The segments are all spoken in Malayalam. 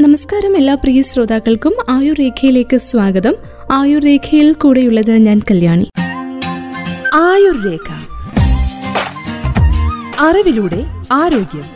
നമസ്കാരം എല്ലാ പ്രിയ ശ്രോതാക്കൾക്കും ആയുർ രേഖയിലേക്ക് സ്വാഗതം. ആയുർ രേഖയിൽ കൂടെയുള്ളത് ഞാൻ കല്യാണി. ആയുർ രേഖ അറിവിലൂടെ ആരോഗ്യം.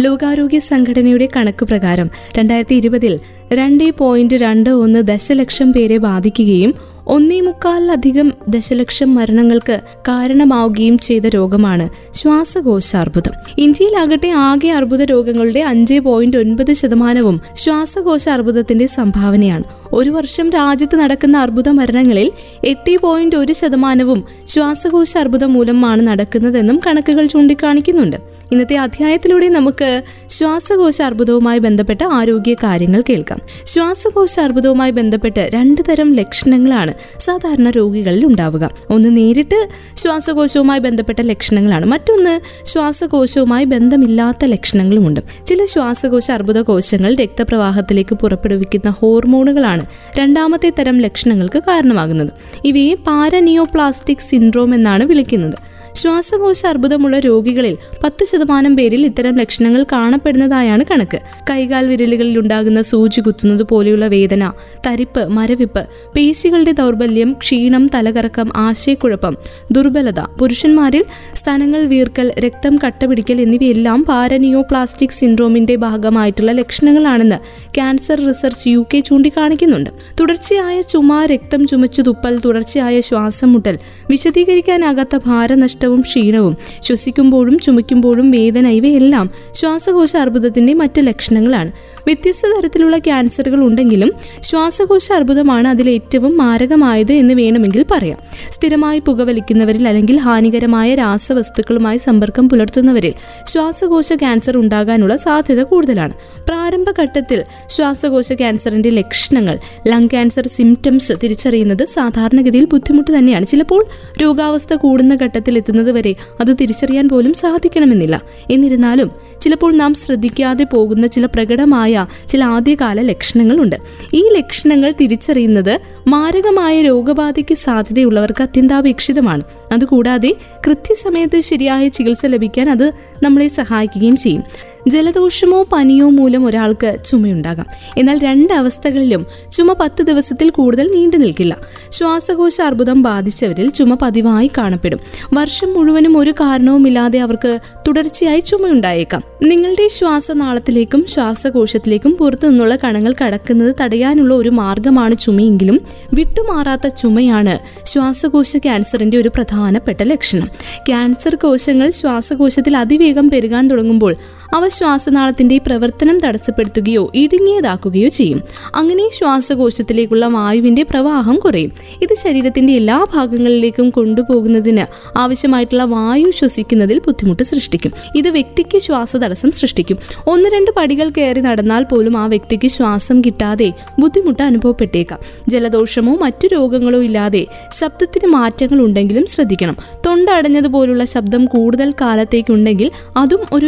ലോകാരോഗ്യ സംഘടനയുടെ കണക്ക് പ്രകാരം രണ്ടായിരത്തി ഇരുപതിൽ രണ്ട് പോയിന്റ് രണ്ട് ഒന്ന് ദശലക്ഷം പേരെ ബാധിക്കുകയും ഒന്നേ മുക്കാലിലധികം ദശലക്ഷം മരണങ്ങൾക്ക് കാരണമാവുകയും ചെയ്ത രോഗമാണ് ശ്വാസകോശാർബുദം. ഇന്ത്യയിലാകട്ടെ ആകെ അർബുദ രോഗങ്ങളുടെ അഞ്ച് പോയിന്റ് ഒൻപത് ശതമാനവും ശ്വാസകോശ അർബുദത്തിന്റെ സംഭാവനയാണ്. ഒരു വർഷം രാജ്യത്ത് നടക്കുന്ന അർബുദ മരണങ്ങളിൽ എട്ട് പോയിന്റ് ഒരു ശതമാനവും ശ്വാസകോശ അർബുദം മൂലമാണ് നടക്കുന്നതെന്നും കണക്കുകൾ ചൂണ്ടിക്കാണിക്കുന്നുണ്ട്. ഇന്നത്തെ അധ്യായത്തിലൂടെ നമുക്ക് ശ്വാസകോശ അർബുദവുമായി ബന്ധപ്പെട്ട ആരോഗ്യ കാര്യങ്ങൾ കേൾക്കാം. ശ്വാസകോശ അർബുദവുമായി ബന്ധപ്പെട്ട് രണ്ട് തരം ലക്ഷണങ്ങളാണ് സാധാരണ രോഗികളിൽ ഉണ്ടാവുക. ഒന്ന് നേരിട്ട് ശ്വാസകോശവുമായി ബന്ധപ്പെട്ട ലക്ഷണങ്ങളാണ്. മറ്റൊന്ന് ശ്വാസകോശവുമായി ബന്ധമില്ലാത്ത ലക്ഷണങ്ങളുമുണ്ട്. ചില ശ്വാസകോശ അർബുദ കോശങ്ങൾ രക്തപ്രവാഹത്തിലേക്ക് പുറപ്പെടുവിക്കുന്ന ഹോർമോണുകളാണ് രണ്ടാമത്തെ തരം ലക്ഷണങ്ങൾക്ക് കാരണമാകുന്നത്. ഇവയെ പാരനിയോപ്ലാസ്റ്റിക് സിൻഡ്രോം എന്നാണ് വിളിക്കുന്നത്. ശ്വാസകോശ അർബുദമുള്ള രോഗികളിൽ പത്ത് ശതമാനം പേരിൽ ഇത്തരം ലക്ഷണങ്ങൾ കാണപ്പെടുന്നതായാണ് കണക്ക്. കൈകാൽ വിരലുകളിൽ ഉണ്ടാകുന്ന സൂചി കുത്തുന്നത് പോലെയുള്ള വേദന തരിപ്പ് മരവിപ്പ് പേശികളുടെ ദൗർബല്യം ക്ഷീണം തലകറക്കം ആശയക്കുഴപ്പം ദുർബലത പുരുഷന്മാരിൽ സ്ഥലങ്ങൾ വീർക്കൽ രക്തം കട്ടപിടിക്കൽ എന്നിവയെല്ലാം പാരനിയോ പ്ലാസ്റ്റിക് സിൻഡ്രോമിന്റെ ഭാഗമായിട്ടുള്ള ലക്ഷണങ്ങളാണെന്ന് ക്യാൻസർ റിസർച്ച് യു കെ ചൂണ്ടിക്കാണിക്കുന്നുണ്ട്. തുടർച്ചയായ ചുമ രക്തം ചുമച്ചു തുപ്പൽ തുടർച്ചയായ ശ്വാസം മുട്ടൽ വിശദീകരിക്കാനാകാത്ത ഭാരനഷ്ടം നഷ്ടവും ക്ഷീണവും ശ്വസിക്കുമ്പോഴും ചുമയ്ക്കുമ്പോഴും വേദന ഇവയെല്ലാം ശ്വാസകോശ അർബുദത്തിന്റെ മറ്റ് ലക്ഷണങ്ങളാണ്. വ്യത്യസ്ത തരത്തിലുള്ള ക്യാൻസറുകൾ ഉണ്ടെങ്കിലും ശ്വാസകോശ അർബുദമാണ് അതിൽ ഏറ്റവും മാരകമായത് എന്ന് വേണമെങ്കിൽ പറയാം. സ്ഥിരമായി പുകവലിക്കുന്നവരിൽ അല്ലെങ്കിൽ ഹാനികരമായ രാസവസ്തുക്കളുമായി സമ്പർക്കം പുലർത്തുന്നവരിൽ ശ്വാസകോശ ക്യാൻസർ ഉണ്ടാകാനുള്ള സാധ്യത കൂടുതലാണ്. പ്രാരംഭഘട്ടത്തിൽ ശ്വാസകോശ ക്യാൻസറിന്റെ ലക്ഷണങ്ങൾ ലങ് ക്യാൻസർ സിംറ്റംസ് തിരിച്ചറിയുന്നത് സാധാരണഗതിയിൽ ബുദ്ധിമുട്ട് തന്നെയാണ്. ചിലപ്പോൾ രോഗാവസ്ഥ കൂടുന്ന ഘട്ടത്തിൽ എത്തുന്നത് വരെ അത് തിരിച്ചറിയാൻ പോലും സാധിക്കണമെന്നില്ല. എന്നിരുന്നാലും ചിലപ്പോൾ നാം ശ്രദ്ധിക്കാതെ പോകുന്ന ചില പ്രകടമായ ചില ആദ്യകാല ലക്ഷണങ്ങളുണ്ട്. ഈ ലക്ഷണങ്ങൾ തിരിച്ചറിയുന്നത് മാരകമായ രോഗബാധയ്ക്ക് സാധ്യതയുള്ളവർക്ക് അത്യന്താപേക്ഷിതമാണ്. അതുകൂടാതെ കൃത്യസമയത്ത് ശരിയായ ചികിത്സ ലഭിക്കാൻ അത് നമ്മളെ സഹായിക്കുകയും ചെയ്യും. ജലദോഷമോ പനിയോ മൂലം ഒരാൾക്ക് ചുമയുണ്ടാകാം. എന്നാൽ രണ്ട് അവസ്ഥകളിലും ചുമ പത്ത് ദിവസത്തിൽ കൂടുതൽ നീണ്ടു നിൽക്കില്ല. ശ്വാസകോശ അർബുദം ബാധിച്ചവരിൽ ചുമ പതിവായി കാണപ്പെടും. വർഷം മുഴുവനും ഒരു കാരണവുമില്ലാതെ അവർക്ക് തുടർച്ചയായി ചുമയുണ്ടായേക്കാം. നിങ്ങളുടെ ശ്വാസനാളത്തിലേക്കും ശ്വാസകോശത്തിലേക്കും പുറത്തു നിന്നുള്ള കണങ്ങൾ കടക്കുന്നത് തടയാനുള്ള ഒരു മാർഗമാണ് ചുമയെങ്കിലും വിട്ടുമാറാത്ത ചുമയാണ് ശ്വാസകോശ ക്യാൻസറിന്റെ ഒരു പ്രധാനപ്പെട്ട ലക്ഷണം. ക്യാൻസർ കോശങ്ങൾ ശ്വാസകോശത്തിൽ അതിവേഗം പെരുകാൻ തുടങ്ങുമ്പോൾ അവ ശ്വാസനാളത്തിന്റെ പ്രവർത്തനം തടസ്സപ്പെടുത്തുകയോ ഇടുങ്ങിയതാക്കുകയോ ചെയ്യും. അങ്ങനെ ശ്വാസകോശത്തിലേക്കുള്ള വായുവിന്റെ പ്രവാഹം കുറയും. ഇത് ശരീരത്തിന്റെ എല്ലാ ഭാഗങ്ങളിലേക്കും കൊണ്ടുപോകുന്നതിന് ആവശ്യമായിട്ടുള്ള വായു ശ്വസിക്കുന്നതിൽ ബുദ്ധിമുട്ട് സൃഷ്ടിക്കും. ഇത് വ്യക്തിക്ക് ശ്വാസതടസ്സം സൃഷ്ടിക്കും. ഒന്ന് രണ്ട് പടികൾ കയറി നടന്നാൽ പോലും ആ വ്യക്തിക്ക് ശ്വാസം കിട്ടാതെ ബുദ്ധിമുട്ട് അനുഭവപ്പെട്ടേക്കാം. ജലദോഷമോ മറ്റു രോഗങ്ങളോ ഇല്ലാതെ ശബ്ദത്തിന് മാറ്റങ്ങൾ ഉണ്ടെങ്കിലും ശ്രദ്ധിക്കണം. തൊണ്ട അടഞ്ഞതുപോലുള്ള ശബ്ദം കൂടുതൽ കാലത്തേക്കുണ്ടെങ്കിൽ അതും ഒരു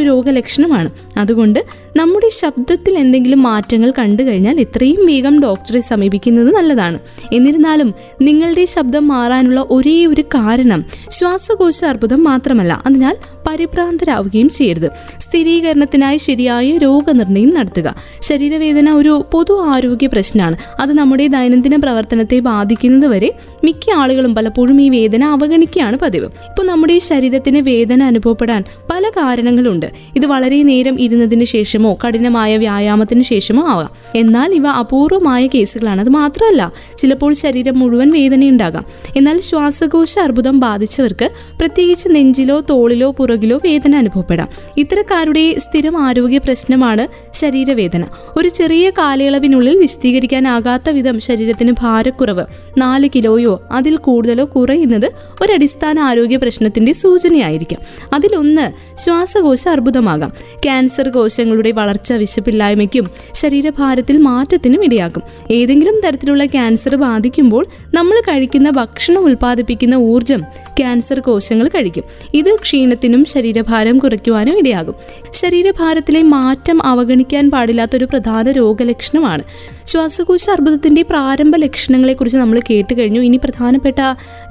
രോഗലക്ഷണമാണ് അതുകൊണ്ട് നമ്മുടെ ശബ്ദത്തിൽ എന്തെങ്കിലും മാറ്റങ്ങൾ കണ്ടു കഴിഞ്ഞാൽ എത്രയും വേഗം ഡോക്ടറെ സമീപിക്കുന്നത് നല്ലതാണ്. എന്നിരുന്നാലും നിങ്ങളുടെ ശബ്ദം മാറാനുള്ള ഒരേ ഒരു കാരണം ശ്വാസകോശ അർബുദം മാത്രമല്ല. അതിനാൽ പരിഭ്രാന്തരാവുകയും ചെയ്യരുത്. സ്ഥിരീകരണത്തിനായി ശരിയായ രോഗനിർണയം നടത്തുക. ശരീരവേദന ഒരു പൊതു ആരോഗ്യ പ്രശ്നമാണ്. അത് നമ്മുടെ ദൈനംദിന പ്രവർത്തനത്തെ ബാധിക്കുന്നത് വരെ മിക്ക ആളുകളും പലപ്പോഴും ഈ വേദന അവഗണിക്കുകയാണ് പതിവ്. ഇപ്പോൾ നമ്മുടെ ശരീരത്തിന് വേദന അനുഭവപ്പെടാൻ പല കാരണങ്ങളുണ്ട്. ഇത് വളരെ നേരം ഇരുന്നതിന് ശേഷമോ കഠിനമായ വ്യായാമത്തിന് ശേഷമോ ആവാം എന്നാൽ ഇവ അപൂർവമായ കേസുകളാണ്. അത് മാത്രമല്ല ചിലപ്പോൾ ശരീരം മുഴുവൻ വേദനയുണ്ടാകാം. എന്നാൽ ശ്വാസകോശ അർബുദം ബാധിച്ചവർക്ക് പ്രത്യേകിച്ച് നെഞ്ചിലോ തോളിലോ പുറകിലോ വേദന അനുഭവപ്പെടാം. ഇത്തരക്കാരുടെ സ്ഥിരം ആരോഗ്യ പ്രശ്നമാണ് ശരീരവേദന. ഒരു ചെറിയ കാലയളവിനുള്ളിൽ വിശദീകരിക്കാനാകാത്ത വിധം ശരീരത്തിന് ഭാരക്കുറവ് നാല് കിലോയോ അതിൽ കൂടുതലോ കുറയുന്നത് ഒരടിസ്ഥാന ആരോഗ്യ പ്രശ്നത്തിന്റെ സൂചനയായിരിക്കാം. അതിലൊന്ന് ശ്വാസകോശ അർബുദമാകാം. ക്യാൻസർ കോശങ്ങളുടെ വളർച്ച വിശപ്പില്ലായ്മയ്ക്കും ശരീരഭാരത്തിൽ മാറ്റത്തിനും ഇടയാക്കും. ഏതെങ്കിലും തരത്തിലുള്ള ക്യാൻസർ ബാധിക്കുമ്പോൾ നമ്മൾ കഴിക്കുന്ന ഭക്ഷണം ഉൽപ്പാദിപ്പിക്കുന്ന ഊർജം ക്യാൻസർ കോശങ്ങൾ കഴിക്കും. ഇത് ക്ഷീണത്തിനും ശരീരഭാരം കുറയ്ക്കുവാനും ഇടയാകും. ശരീരഭാരത്തിലെ മാറ്റം അവഗണിക്കാൻ പാടില്ലാത്ത ഒരു പ്രധാന രോഗലക്ഷണമാണ്. ശ്വാസകോശ അർബുദത്തിന്റെ പ്രാരംഭ ലക്ഷണങ്ങളെക്കുറിച്ച് നമ്മൾ കേട്ട് കഴിഞ്ഞു ഇനി പ്രധാനപ്പെട്ട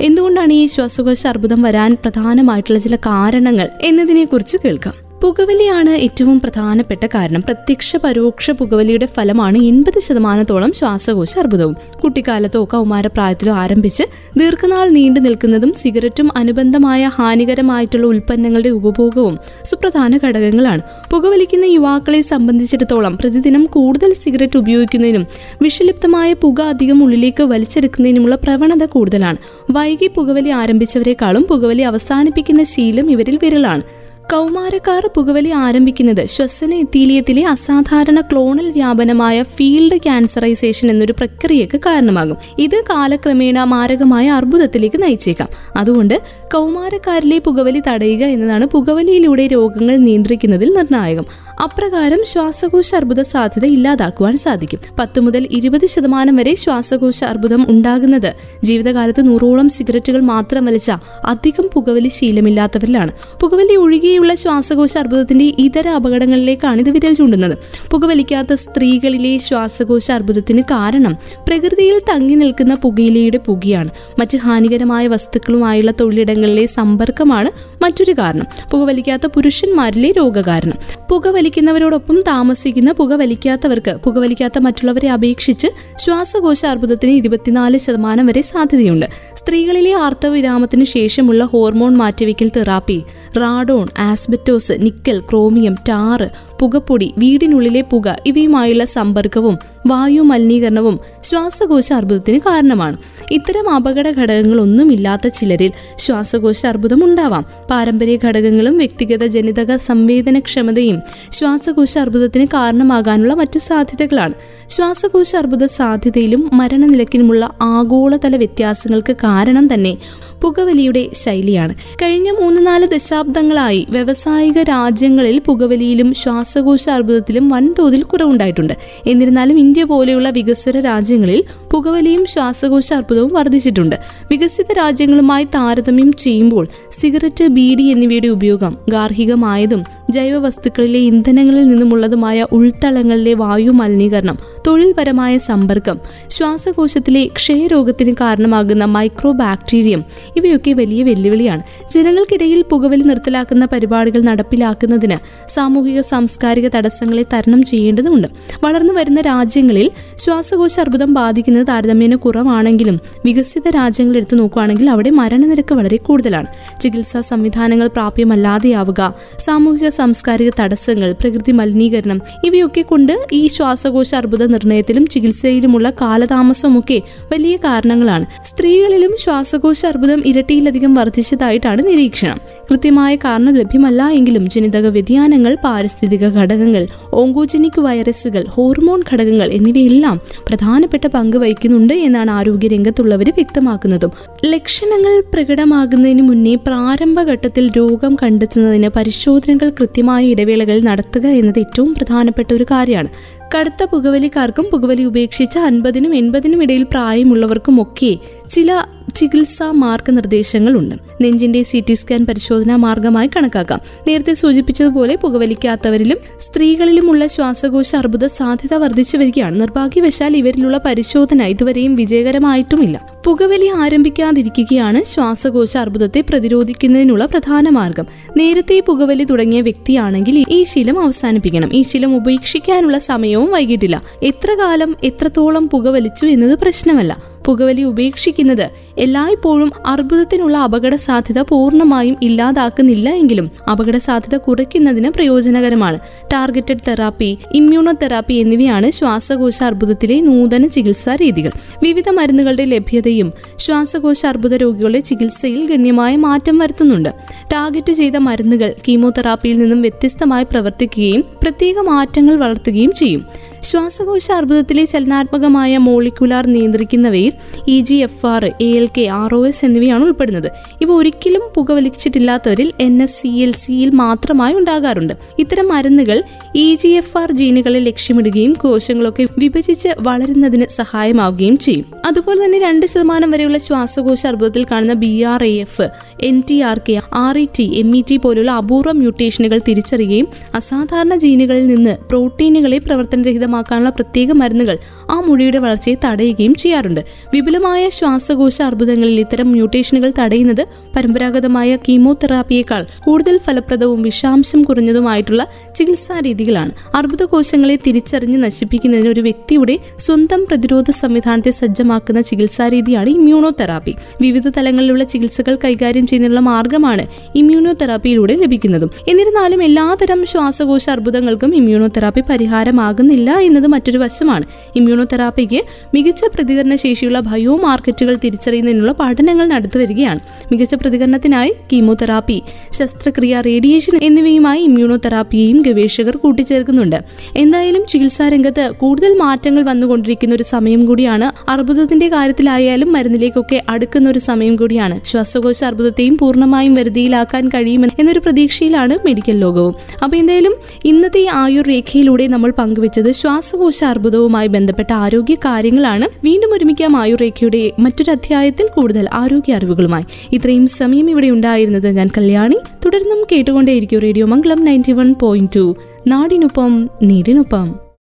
എന്തുകൊണ്ടാണ് ഈ ശ്വാസകോശ അർബുദം വരാൻ പ്രധാനമായിട്ടുള്ള ചില കാരണങ്ങൾ എന്നതിനെക്കുറിച്ച് കേൾക്കാം. പുകവലിയാണ് ഏറ്റവും പ്രധാനപ്പെട്ട കാരണം. പ്രത്യക്ഷ പരോക്ഷ പുകവലിയുടെ ഫലമാണ് എൺപത് ശതമാനത്തോളം ശ്വാസകോശ അർബുദവും. കുട്ടിക്കാലത്തോ കൗമാരപ്രായത്തിലോ ആരംഭിച്ച് ദീർഘനാൾ നീണ്ടു നിൽക്കുന്നതും സിഗരറ്റും അനുബന്ധമായ ഹാനികരമായിട്ടുള്ള ഉൽപ്പന്നങ്ങളുടെ ഉപഭോഗവും സുപ്രധാന ഘടകങ്ങളാണ്. പുകവലിക്കുന്ന യുവാക്കളെ സംബന്ധിച്ചിടത്തോളം പ്രതിദിനം കൂടുതൽ സിഗരറ്റ് ഉപയോഗിക്കുന്നതിനും വിഷലിപ്തമായ പുക അധികം ഉള്ളിലേക്ക് വലിച്ചെടുക്കുന്നതിനുമുള്ള പ്രവണത കൂടുതലാണ്. വൈകി പുകവലി ആരംഭിച്ചവരെക്കാളും പുകവലി അവസാനിപ്പിക്കുന്ന ശീലം ഇവരിൽ വിരലാണ് കൗമാരക്കാർ പുകവലി ആരംഭിക്കുന്നത് ശ്വസന എത്തീലിയത്തിലെ അസാധാരണ ക്ലോണൽ വ്യാപനമായ ഫീൽഡ് ക്യാൻസറൈസേഷൻ എന്നൊരു പ്രക്രിയക്ക് കാരണമാകും. ഇത് കാലക്രമേണ മാരകമായ അർബുദത്തിലേക്ക് നയിച്ചേക്കാം. അതുകൊണ്ട് കൗമാരക്കാരിലെ പുകവലി തടയുക എന്നതാണ് പുകവലിയിലൂടെ രോഗങ്ങൾ നിയന്ത്രിക്കുന്നതിൽ നിർണായകം. അപ്രകാരം ശ്വാസകോശ അർബുദ സാധ്യത ഇല്ലാതാക്കുവാൻ സാധിക്കും. പത്ത് മുതൽ ഇരുപത് ശതമാനം വരെ ശ്വാസകോശ അർബുദം ഉണ്ടാകുന്നത് ജീവിതകാലത്ത് നൂറോളം സിഗരറ്റുകൾ മാത്രം വലിച്ച അധികം പുകവലി ശീലമില്ലാത്തവരിലാണ്. പുകവലി ഒഴികെയുള്ള ശ്വാസകോശ അർബുദത്തിന്റെ ഇതര അപകടങ്ങളിലേക്കാണ് ഇത് വിരൽ ചൂണ്ടുന്നത്. പുകവലിക്കാത്ത സ്ത്രീകളിലെ ശ്വാസകോശ അർബുദത്തിന് കാരണം പ്രകൃതിയിൽ തങ്ങി നിൽക്കുന്ന പുകയിലയുടെ പുകയാണ്. മറ്റ് ഹാനികരമായ വസ്തുക്കളുമായുള്ള തൊഴിലിടങ്ങളിലെ സമ്പർക്കമാണ് മറ്റൊരു കാരണം. പുകവലിക്കാത്ത പുരുഷന്മാരിലെ രോഗകാരണം. പുകവലി പുകവലിക്കുന്നവരോടൊപ്പം താമസിക്കുന്ന പുകവലിക്കാത്തവർക്ക് പുകവലിക്കാത്ത മറ്റുള്ളവരെ അപേക്ഷിച്ച് ശ്വാസകോശ അർബുദത്തിന് ഇരുപത്തിനാല് ശതമാനം വരെ സാധ്യതയുണ്ട്. സ്ത്രീകളിലെ ആർത്തവിരാമത്തിനു ശേഷമുള്ള ഹോർമോൺ മാറ്റിവെക്കൽ therapy radon asbestos nickel chromium tar പുകപ്പൊടി വീടിനുള്ളിലെ പുക ഇവയുമായുള്ള സമ്പർക്കവും വായു മലിനീകരണവും ശ്വാസകോശ അർബുദത്തിന് കാരണമാണ്. ഇത്തരം അപകട ഘടകങ്ങളൊന്നുമില്ലാത്ത ചിലരിൽ ശ്വാസകോശ അർബുദം ഉണ്ടാവാം പാരമ്പര്യ ഘടകങ്ങളും വ്യക്തിഗത ജനിതക സംവേദനക്ഷമതയും ശ്വാസകോശ അർബുദത്തിന് കാരണമാകാനുള്ള മറ്റു സാധ്യതകളാണ്. ശ്വാസകോശ അർബുദ സാധ്യതയിലും മരണനിലക്കിലുമുള്ള ആഗോളതല വ്യത്യാസങ്ങൾക്ക് കാരണം തന്നെ പുകവലിയുടെ ശൈലിയാണ്. കഴിഞ്ഞ മൂന്ന് നാല് ദശാബ്ദങ്ങളായി വ്യവസായിക രാജ്യങ്ങളിൽ പുകവലിയിലും ശ്വാസകോശ അർബുദത്തിലും വൻതോതിൽ കുറവുണ്ടായിട്ടുണ്ട്. എന്നിരുന്നാലും ഇന്ത്യ പോലെയുള്ള വികസ്വര രാജ്യങ്ങളിൽ പുകവലിയും ശ്വാസകോശ അർബുദവും വർദ്ധിച്ചിട്ടുണ്ട്. വികസിത രാജ്യങ്ങളുമായി താരതമ്യം ചെയ്യുമ്പോൾ സിഗരറ്റ് ബീഡി എന്നിവയുടെ ഉപയോഗം ഗാർഹികമായതും ജൈവവസ്തുക്കളിലെ ഇന്ധനങ്ങളിൽ നിന്നുമുള്ളതുമായ ഉൾത്തളങ്ങളിലെ വായു മലിനീകരണം തൊഴിൽപരമായ സമ്പർക്കം ശ്വാസകോശത്തിലെ ക്ഷയരോഗത്തിന് കാരണമാകുന്ന മൈക്രോ ബാക്ടീരിയം ഇവയൊക്കെ വലിയ വെല്ലുവിളിയാണ്. ജനങ്ങൾക്കിടയിൽ പുകവലി നിർത്തലാക്കുന്ന പരിപാടികൾ നടപ്പിലാക്കുന്നതിന് സാമൂഹിക സാംസ്കാരിക തടസ്സങ്ങളെ തരണം ചെയ്യേണ്ടതുണ്ട്. വളർന്നു വരുന്ന രാജ്യങ്ങളിൽ ശ്വാസകോശ അർബുദം ബാധിക്കുന്നത് താരതമ്യേന കുറവാണെങ്കിലും വികസിത രാജ്യങ്ങൾ എടുത്തു നോക്കുകയാണെങ്കിൽ അവിടെ മരണനിരക്ക് വളരെ കൂടുതലാണ്. ചികിത്സാ സംവിധാനങ്ങൾ പ്രാപ്യമല്ലാതെയാവുക സാമൂഹിക സാംസ്കാരിക തടസ്സങ്ങൾ പ്രകൃതി മലിനീകരണം ഇവയൊക്കെ കൊണ്ട് ഈ ശ്വാസകോശ അർബുദ നിർണയത്തിലും ചികിത്സയിലുമുള്ള കാലതാമസമൊക്കെ വലിയ കാരണങ്ങളാണ്. സ്ത്രീകളിലും ശ്വാസകോശ അർബുദം ഇരട്ടിയിലധികം വർദ്ധിച്ചതായിട്ടാണ് നിരീക്ഷണം. കൃത്യമായ കാരണം ലഭ്യമല്ല എങ്കിലും ജനിതക വ്യതിയാനങ്ങൾ പാരിസ്ഥിതിക ഘടകങ്ങൾ ഓങ്കോജനിക് വൈറസുകൾ ഹോർമോൺ ഘടകങ്ങൾ എന്നിവയെല്ലാം പ്രധാനപ്പെട്ട പങ്ക് വഹിക്കുന്നുണ്ട് എന്നാണ് ആരോഗ്യ രംഗത്തുള്ളവർ വ്യക്തമാക്കുന്നതും. ലക്ഷണങ്ങൾ പ്രകടമാകുന്നതിന് മുന്നേ പ്രാരംഭഘട്ടത്തിൽ രോഗം കണ്ടെത്തുന്നതിന് പരിശോധനകൾ കൃത്യമായ ഇടവേളകൾ നടത്തുക എന്നത് ഏറ്റവും പ്രധാനപ്പെട്ട ഒരു കാര്യമാണ്. കടുത്ത പുകവലിക്കാർക്കും പുകവലി ഉപേക്ഷിച്ച അൻപതിനും എൺപതിനും ഇടയിൽ പ്രായമുള്ളവർക്കുമൊക്കെ ചില ചികിത്സാ മാർഗനിർദ്ദേശങ്ങളുണ്ട്. നെഞ്ചിന്റെ സി ടി സ്കാൻ പരിശോധനാ മാർഗമായി കണക്കാക്കാം. നേരത്തെ സൂചിപ്പിച്ചതുപോലെ പുകവലിക്കാത്തവരിലും സ്ത്രീകളിലുമുള്ള ശ്വാസകോശ അർബുദ സാധ്യത വർദ്ധിച്ചു വരികയാണ് നിർഭാഗ്യവശാൽ ഇവരിലുള്ള പരിശോധന ഇതുവരെയും വിജയകരമായിട്ടുമില്ല പുകവലി ആരംഭിക്കാതിരിക്കുകയാണ് ശ്വാസകോശ അർബുദത്തെ പ്രതിരോധിക്കുന്നതിനുള്ള പ്രധാന മാർഗം. നേരത്തെ പുകവലി തുടങ്ങിയ വ്യക്തിയാണെങ്കിൽ ഈ ശീലം അവസാനിപ്പിക്കണം. ഈ ശീലം ഉപേക്ഷിക്കാനുള്ള സമയവും വൈകിട്ടില്ല. എത്ര കാലം എത്രത്തോളം പുക വലിച്ചു എന്നത് പ്രശ്നമല്ല. പുകവലി ഉപേക്ഷിക്കുന്നത് എല്ലായ്പ്പോഴും അർബുദത്തിനുള്ള അപകട സാധ്യത പൂർണമായും ഇല്ലാതാക്കുന്നില്ല എങ്കിലും അപകട സാധ്യത കുറയ്ക്കുന്നതിന് പ്രയോജനകരമാണ്. ടാർഗറ്റഡ് തെറാപ്പി ഇമ്മ്യൂണോ തെറാപ്പി എന്നിവയാണ് ശ്വാസകോശ അർബുദത്തിലെ നൂതന ചികിത്സാ രീതികൾ. വിവിധ മരുന്നുകളുടെ ലഭ്യതയും ശ്വാസകോശ അർബുദ രോഗികളുടെ ചികിത്സയിൽ ഗണ്യമായ മാറ്റം വരുത്തുന്നുണ്ട്. ടാർഗറ്റ് ചെയ്ത മരുന്നുകൾ കീമോതെറാപ്പിയിൽ നിന്നും വ്യത്യസ്തമായി പ്രവർത്തിക്കുകയും പ്രത്യേക മാറ്റങ്ങൾ വളർത്തുകയും ചെയ്യും. ശ്വാസകോശ അർബുദത്തിലെ ചലനാത്മകമായ molecular നിയന്ത്രിക്കുന്നവയിൽ E G F R A L K R O S എന്നിവയാണ് ഉൾപ്പെടുന്നത്. ഇവ ഒരിക്കലും പുകവലിച്ചിട്ടില്ലാത്തവരിൽ എൻ എസ് സി എൽ സിയിൽ മാത്രമായി ഉണ്ടാകാറുണ്ട്. ഇത്തരം മരുന്നുകൾ ഇ ജി എഫ് ആർ ജീനുകളെ ലക്ഷ്യമിടുകയും കോശങ്ങളൊക്കെ വിഭജിച്ച് വളരുന്നതിന് സഹായമാവുകയും ചെയ്യും. അതുപോലെ തന്നെ രണ്ട് ശതമാനം വരെയുള്ള ശ്വാസകോശ അർബുദത്തിൽ കാണുന്ന B R A F N T R K R E T M E T പോലുള്ള അപൂർവ മ്യൂട്ടേഷനുകൾ തിരിച്ചറിയുകയും അസാധാരണ ജീനുകളിൽ നിന്ന് പ്രോട്ടീനുകളെ പ്രവർത്തനരഹിത വികലമാക്കാനുള്ള പ്രത്യേക മരുന്നുകൾ ആ മുടിയുടെ വളർച്ചയെ തടയുകയും ചെയ്യാറുണ്ട്. വിപുലമായ ശ്വാസകോശ അർബുദങ്ങളിൽ ഇത്തരം മ്യൂട്ടേഷനുകൾ തടയുന്നത് പരമ്പരാഗതമായ കീമോതെറാപ്പിയേക്കാൾ കൂടുതൽ ഫലപ്രദവും വിഷാംശം കുറഞ്ഞതുമായിട്ടുള്ള ചികിത്സാ രീതികളാണ് അർബുദ കോശങ്ങളെ തിരിച്ചറിഞ്ഞ് നശിപ്പിക്കുന്നതിന് ഒരു വ്യക്തിയുടെ സ്വന്തം പ്രതിരോധ സംവിധാനത്തെ സജ്ജമാക്കുന്ന ചികിത്സാ രീതിയാണ് ഇമ്മ്യൂണോതെറാപ്പി. വിവിധ തലങ്ങളിലുള്ള ചികിത്സകൾ കൈകാര്യം ചെയ്യുന്നതിനുള്ള മാർഗമാണ് ഇമ്മ്യൂണോതെറാപ്പിയിലൂടെ ലഭിക്കുന്നതും. എന്നിരുന്നാലും എല്ലാതരം ശ്വാസകോശ അർബുദങ്ങൾക്കും ഇമ്മ്യൂണോതെറാപ്പി പരിഹാരമാകുന്നില്ല എന്നത് മറ്റൊരു വശമാണ്. ഇമ്മ്യൂണോതെറാപ്പിക്ക് മികച്ച പ്രതികരണ ശേഷിയുള്ള ബയോ മാർക്കറ്റുകൾ തിരിച്ചറിയുന്നതിനുള്ള പഠനങ്ങൾ നടത്തിവരികയാണ് മികച്ച പ്രതികരണത്തിനായി കീമോതെറാപ്പി ശസ്ത്രക്രിയ റേഡിയേഷൻ എന്നിവയുമായി ഇമ്മ്യൂണോതെറാപ്പിയെയും ഗവേഷകർ കൂട്ടിച്ചേർക്കുന്നുണ്ട്. എന്തായാലും ചികിത്സാ രംഗത്ത് കൂടുതൽ മാറ്റങ്ങൾ വന്നുകൊണ്ടിരിക്കുന്ന ഒരു സമയം കൂടിയാണ് അർബുദത്തിന്റെ കാര്യത്തിലായാലും മരുന്നിലേക്കൊക്കെ അടുക്കുന്ന ഒരു സമയം കൂടിയാണ്. ശ്വാസകോശ അർബുദത്തെയും പൂർണമായും വരുതിയിലാക്കാൻ കഴിയുമെന്ന് എന്നൊരു പ്രതീക്ഷയിലാണ് മെഡിക്കൽ ലോകവും. അപ്പൊ എന്തായാലും ഇന്നത്തെ ഈ ആയുർ രേഖയിലൂടെ നമ്മൾ പങ്കുവച്ചത് ശ്വാസകോശ അർബുദവുമായി ബന്ധപ്പെട്ട ആരോഗ്യ കാര്യങ്ങളാണ് വീണ്ടും ഒരുമിക്കാം ആയുറേഖയുടെ മറ്റൊരു അധ്യായത്തിൽ കൂടുതൽ ആരോഗ്യ അറിവുകളുമായി. ഇത്രയും സമയം ഇവിടെ ഉണ്ടായിരുന്നത് ഞാൻ കല്യാണി. തുടർന്നും കേട്ടുകൊണ്ടേയിരിക്കും radio Mangalam ninety one point two നാടിനൊപ്പം നീടിനൊപ്പം